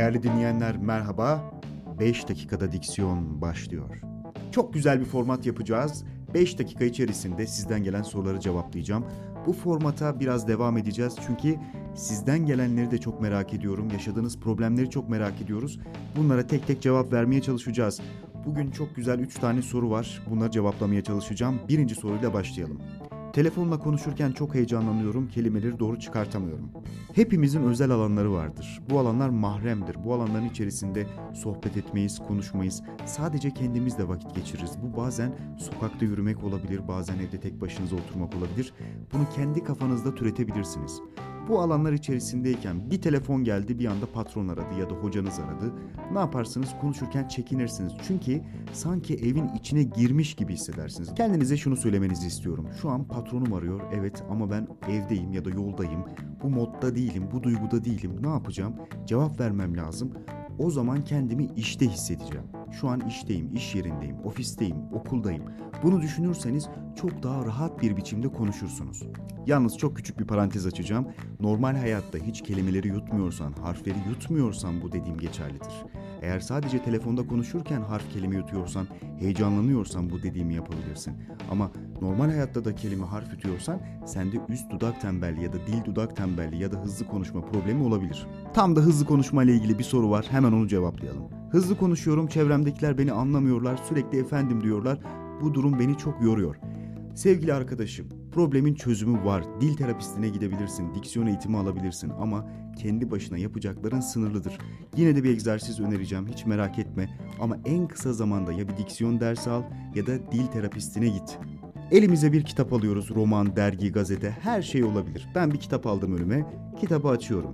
Değerli dinleyenler merhaba. 5 dakikada diksiyon başlıyor. Çok güzel bir format yapacağız. 5 dakika içerisinde sizden gelen soruları cevaplayacağım. Bu formata biraz devam edeceğiz çünkü sizden gelenleri de çok merak ediyorum. Yaşadığınız problemleri çok merak ediyoruz. Bunlara tek tek cevap vermeye çalışacağız. Bugün çok güzel 3 tane soru var. Bunları cevaplamaya çalışacağım. Birinci soruyla başlayalım. Telefonla konuşurken çok heyecanlanıyorum, kelimeleri doğru çıkartamıyorum. Hepimizin özel alanları vardır. Bu alanlar mahremdir. Bu alanların içerisinde sohbet etmeyiz, konuşmayız. Sadece kendimizle vakit geçiririz. Bu bazen sokakta yürümek olabilir, bazen evde tek başınıza oturmak olabilir. Bunu kendi kafanızda türetebilirsiniz. Bu alanlar içerisindeyken bir telefon geldi bir anda patron aradı ya da hocanız aradı. Ne yaparsınız konuşurken çekinirsiniz. Çünkü sanki evin içine girmiş gibi hissedersiniz. Kendinize şunu söylemenizi istiyorum. Şu an patronum arıyor evet ama ben evdeyim ya da yoldayım. Bu modda değilim, bu duyguda değilim. Ne yapacağım? Cevap vermem lazım. O zaman kendimi işte hissedeceğim. Şu an işteyim, iş yerindeyim, ofisteyim, okuldayım. Bunu düşünürseniz çok daha rahat bir biçimde konuşursunuz. Yalnız çok küçük bir parantez açacağım. Normal hayatta hiç kelimeleri yutmuyorsan, harfleri yutmuyorsan bu dediğim geçerlidir. Eğer sadece telefonda konuşurken harf kelime yutuyorsan, heyecanlanıyorsan bu dediğimi yapabilirsin. Ama normal hayatta da kelime harf yutuyorsan sende üst dudak tembelliği ya da dil dudak tembelliği ya da hızlı konuşma problemi olabilir. Tam da hızlı konuşma ile ilgili bir soru var. Hemen onu cevaplayalım. Hızlı konuşuyorum, çevremdekiler beni anlamıyorlar, sürekli efendim diyorlar. Bu durum beni çok yoruyor. Sevgili arkadaşım, problemin çözümü var. Dil terapistine gidebilirsin, diksiyon eğitimi alabilirsin ama kendi başına yapacakların sınırlıdır. Yine de bir egzersiz önereceğim, hiç merak etme. Ama en kısa zamanda ya bir diksiyon dersi al ya da dil terapistine git. Elimize bir kitap alıyoruz, roman, dergi, gazete, her şey olabilir. Ben bir kitap aldım önüme, kitabı açıyorum.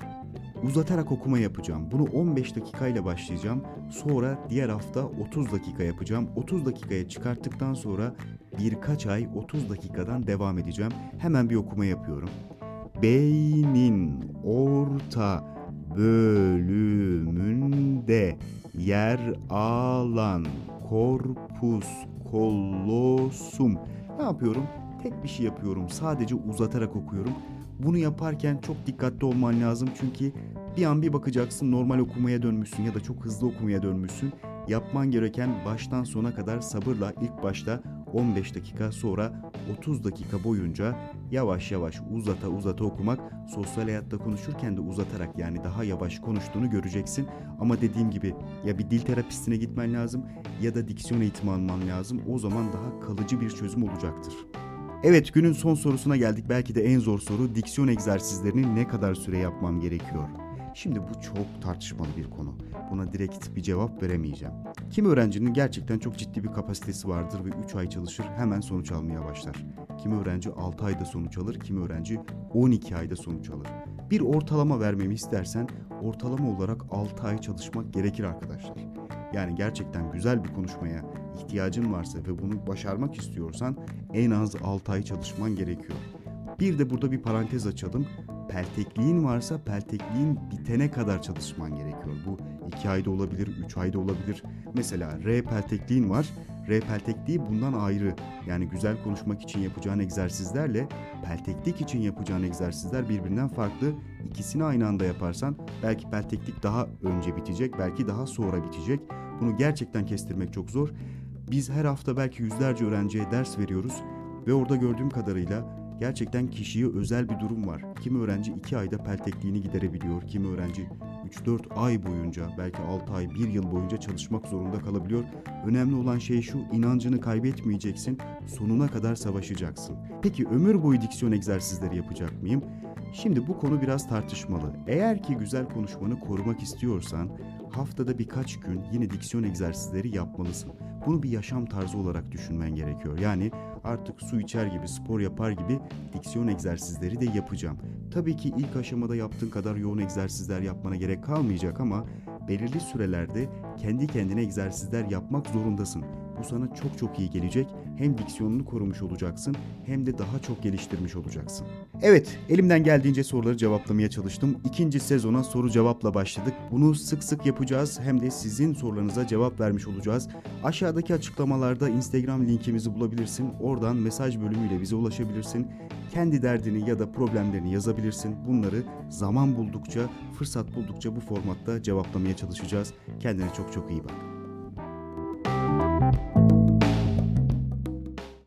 Uzatarak okuma yapacağım. Bunu 15 dakikayla başlayacağım. Sonra diğer hafta 30 dakika yapacağım. 30 dakikaya çıkarttıktan sonra birkaç ay 30 dakikadan devam edeceğim. Hemen bir okuma yapıyorum. Beynin orta bölümünde yer alan corpus callosum. Ne yapıyorum? Tek bir şey yapıyorum. Sadece uzatarak okuyorum. Bunu yaparken çok dikkatli olman lazım çünkü bir an bir bakacaksın normal okumaya dönmüşsün ya da çok hızlı okumaya dönmüşsün. Yapman gereken baştan sona kadar sabırla ilk başta 15 dakika sonra 30 dakika boyunca yavaş yavaş uzata uzata okumak sosyal hayatta konuşurken de uzatarak yani daha yavaş konuştuğunu göreceksin. Ama dediğim gibi ya bir dil terapistine gitmen lazım ya da diksiyon eğitimi alman lazım. O zaman daha kalıcı bir çözüm olacaktır. Evet günün son sorusuna geldik. Belki de en zor soru diksiyon egzersizlerini ne kadar süre yapmam gerekiyor? Şimdi bu çok tartışmalı bir konu. Buna direkt bir cevap veremeyeceğim. Kim öğrencinin gerçekten çok ciddi bir kapasitesi vardır ve 3 ay çalışır hemen sonuç almaya başlar. Kimi öğrenci 6 ayda sonuç alır, kimi öğrenci 12 ayda sonuç alır. Bir ortalama vermemi istersen ortalama olarak 6 ay çalışmak gerekir arkadaşlar. Yani gerçekten güzel bir konuşmaya ihtiyacın varsa ve bunu başarmak istiyorsan en az 6 ay çalışman gerekiyor. Bir de burada bir parantez açalım. Peltekliğin varsa peltekliğin bitene kadar çalışman gerekiyor. Bu 2 ayda olabilir, 3 ayda olabilir. Mesela R peltekliğin var. R peltekliği bundan ayrı. Yani güzel konuşmak için yapacağın egzersizlerle pelteklik için yapacağın egzersizler birbirinden farklı. İkisini aynı anda yaparsan belki pelteklik daha önce bitecek, belki daha sonra bitecek. Bunu gerçekten kestirmek çok zor. Biz her hafta belki yüzlerce öğrenciye ders veriyoruz ve orada gördüğüm kadarıyla gerçekten kişiye özel bir durum var. Kimi öğrenci 2 ayda peltekliğini giderebiliyor, kimi öğrenci 3-4 ay boyunca, belki 6 ay, 1 yıl boyunca çalışmak zorunda kalabiliyor. Önemli olan şey şu, inancını kaybetmeyeceksin, sonuna kadar savaşacaksın. Peki ömür boyu diksiyon egzersizleri yapacak mıyım? Şimdi bu konu biraz tartışmalı. Eğer ki güzel konuşmanı korumak istiyorsan haftada birkaç gün yine diksiyon egzersizleri yapmalısın. Bunu bir yaşam tarzı olarak düşünmen gerekiyor. Yani artık su içer gibi, spor yapar gibi diksiyon egzersizleri de yapacağım. Tabii ki ilk aşamada yaptığın kadar yoğun egzersizler yapmana gerek kalmayacak ama belirli sürelerde kendi kendine egzersizler yapmak zorundasın. Bu sana çok çok iyi gelecek. Hem diksiyonunu korumuş olacaksın hem de daha çok geliştirmiş olacaksın. Evet, elimden geldiğince soruları cevaplamaya çalıştım. İkinci sezona soru cevapla başladık. Bunu sık sık yapacağız hem de sizin sorularınıza cevap vermiş olacağız. Aşağıdaki açıklamalarda Instagram linkimizi bulabilirsin. Oradan mesaj bölümüyle bize ulaşabilirsin. Kendi derdini ya da problemlerini yazabilirsin. Bunları zaman buldukça, fırsat buldukça bu formatta cevaplamaya çalışacağız. Kendine çok çok iyi bak.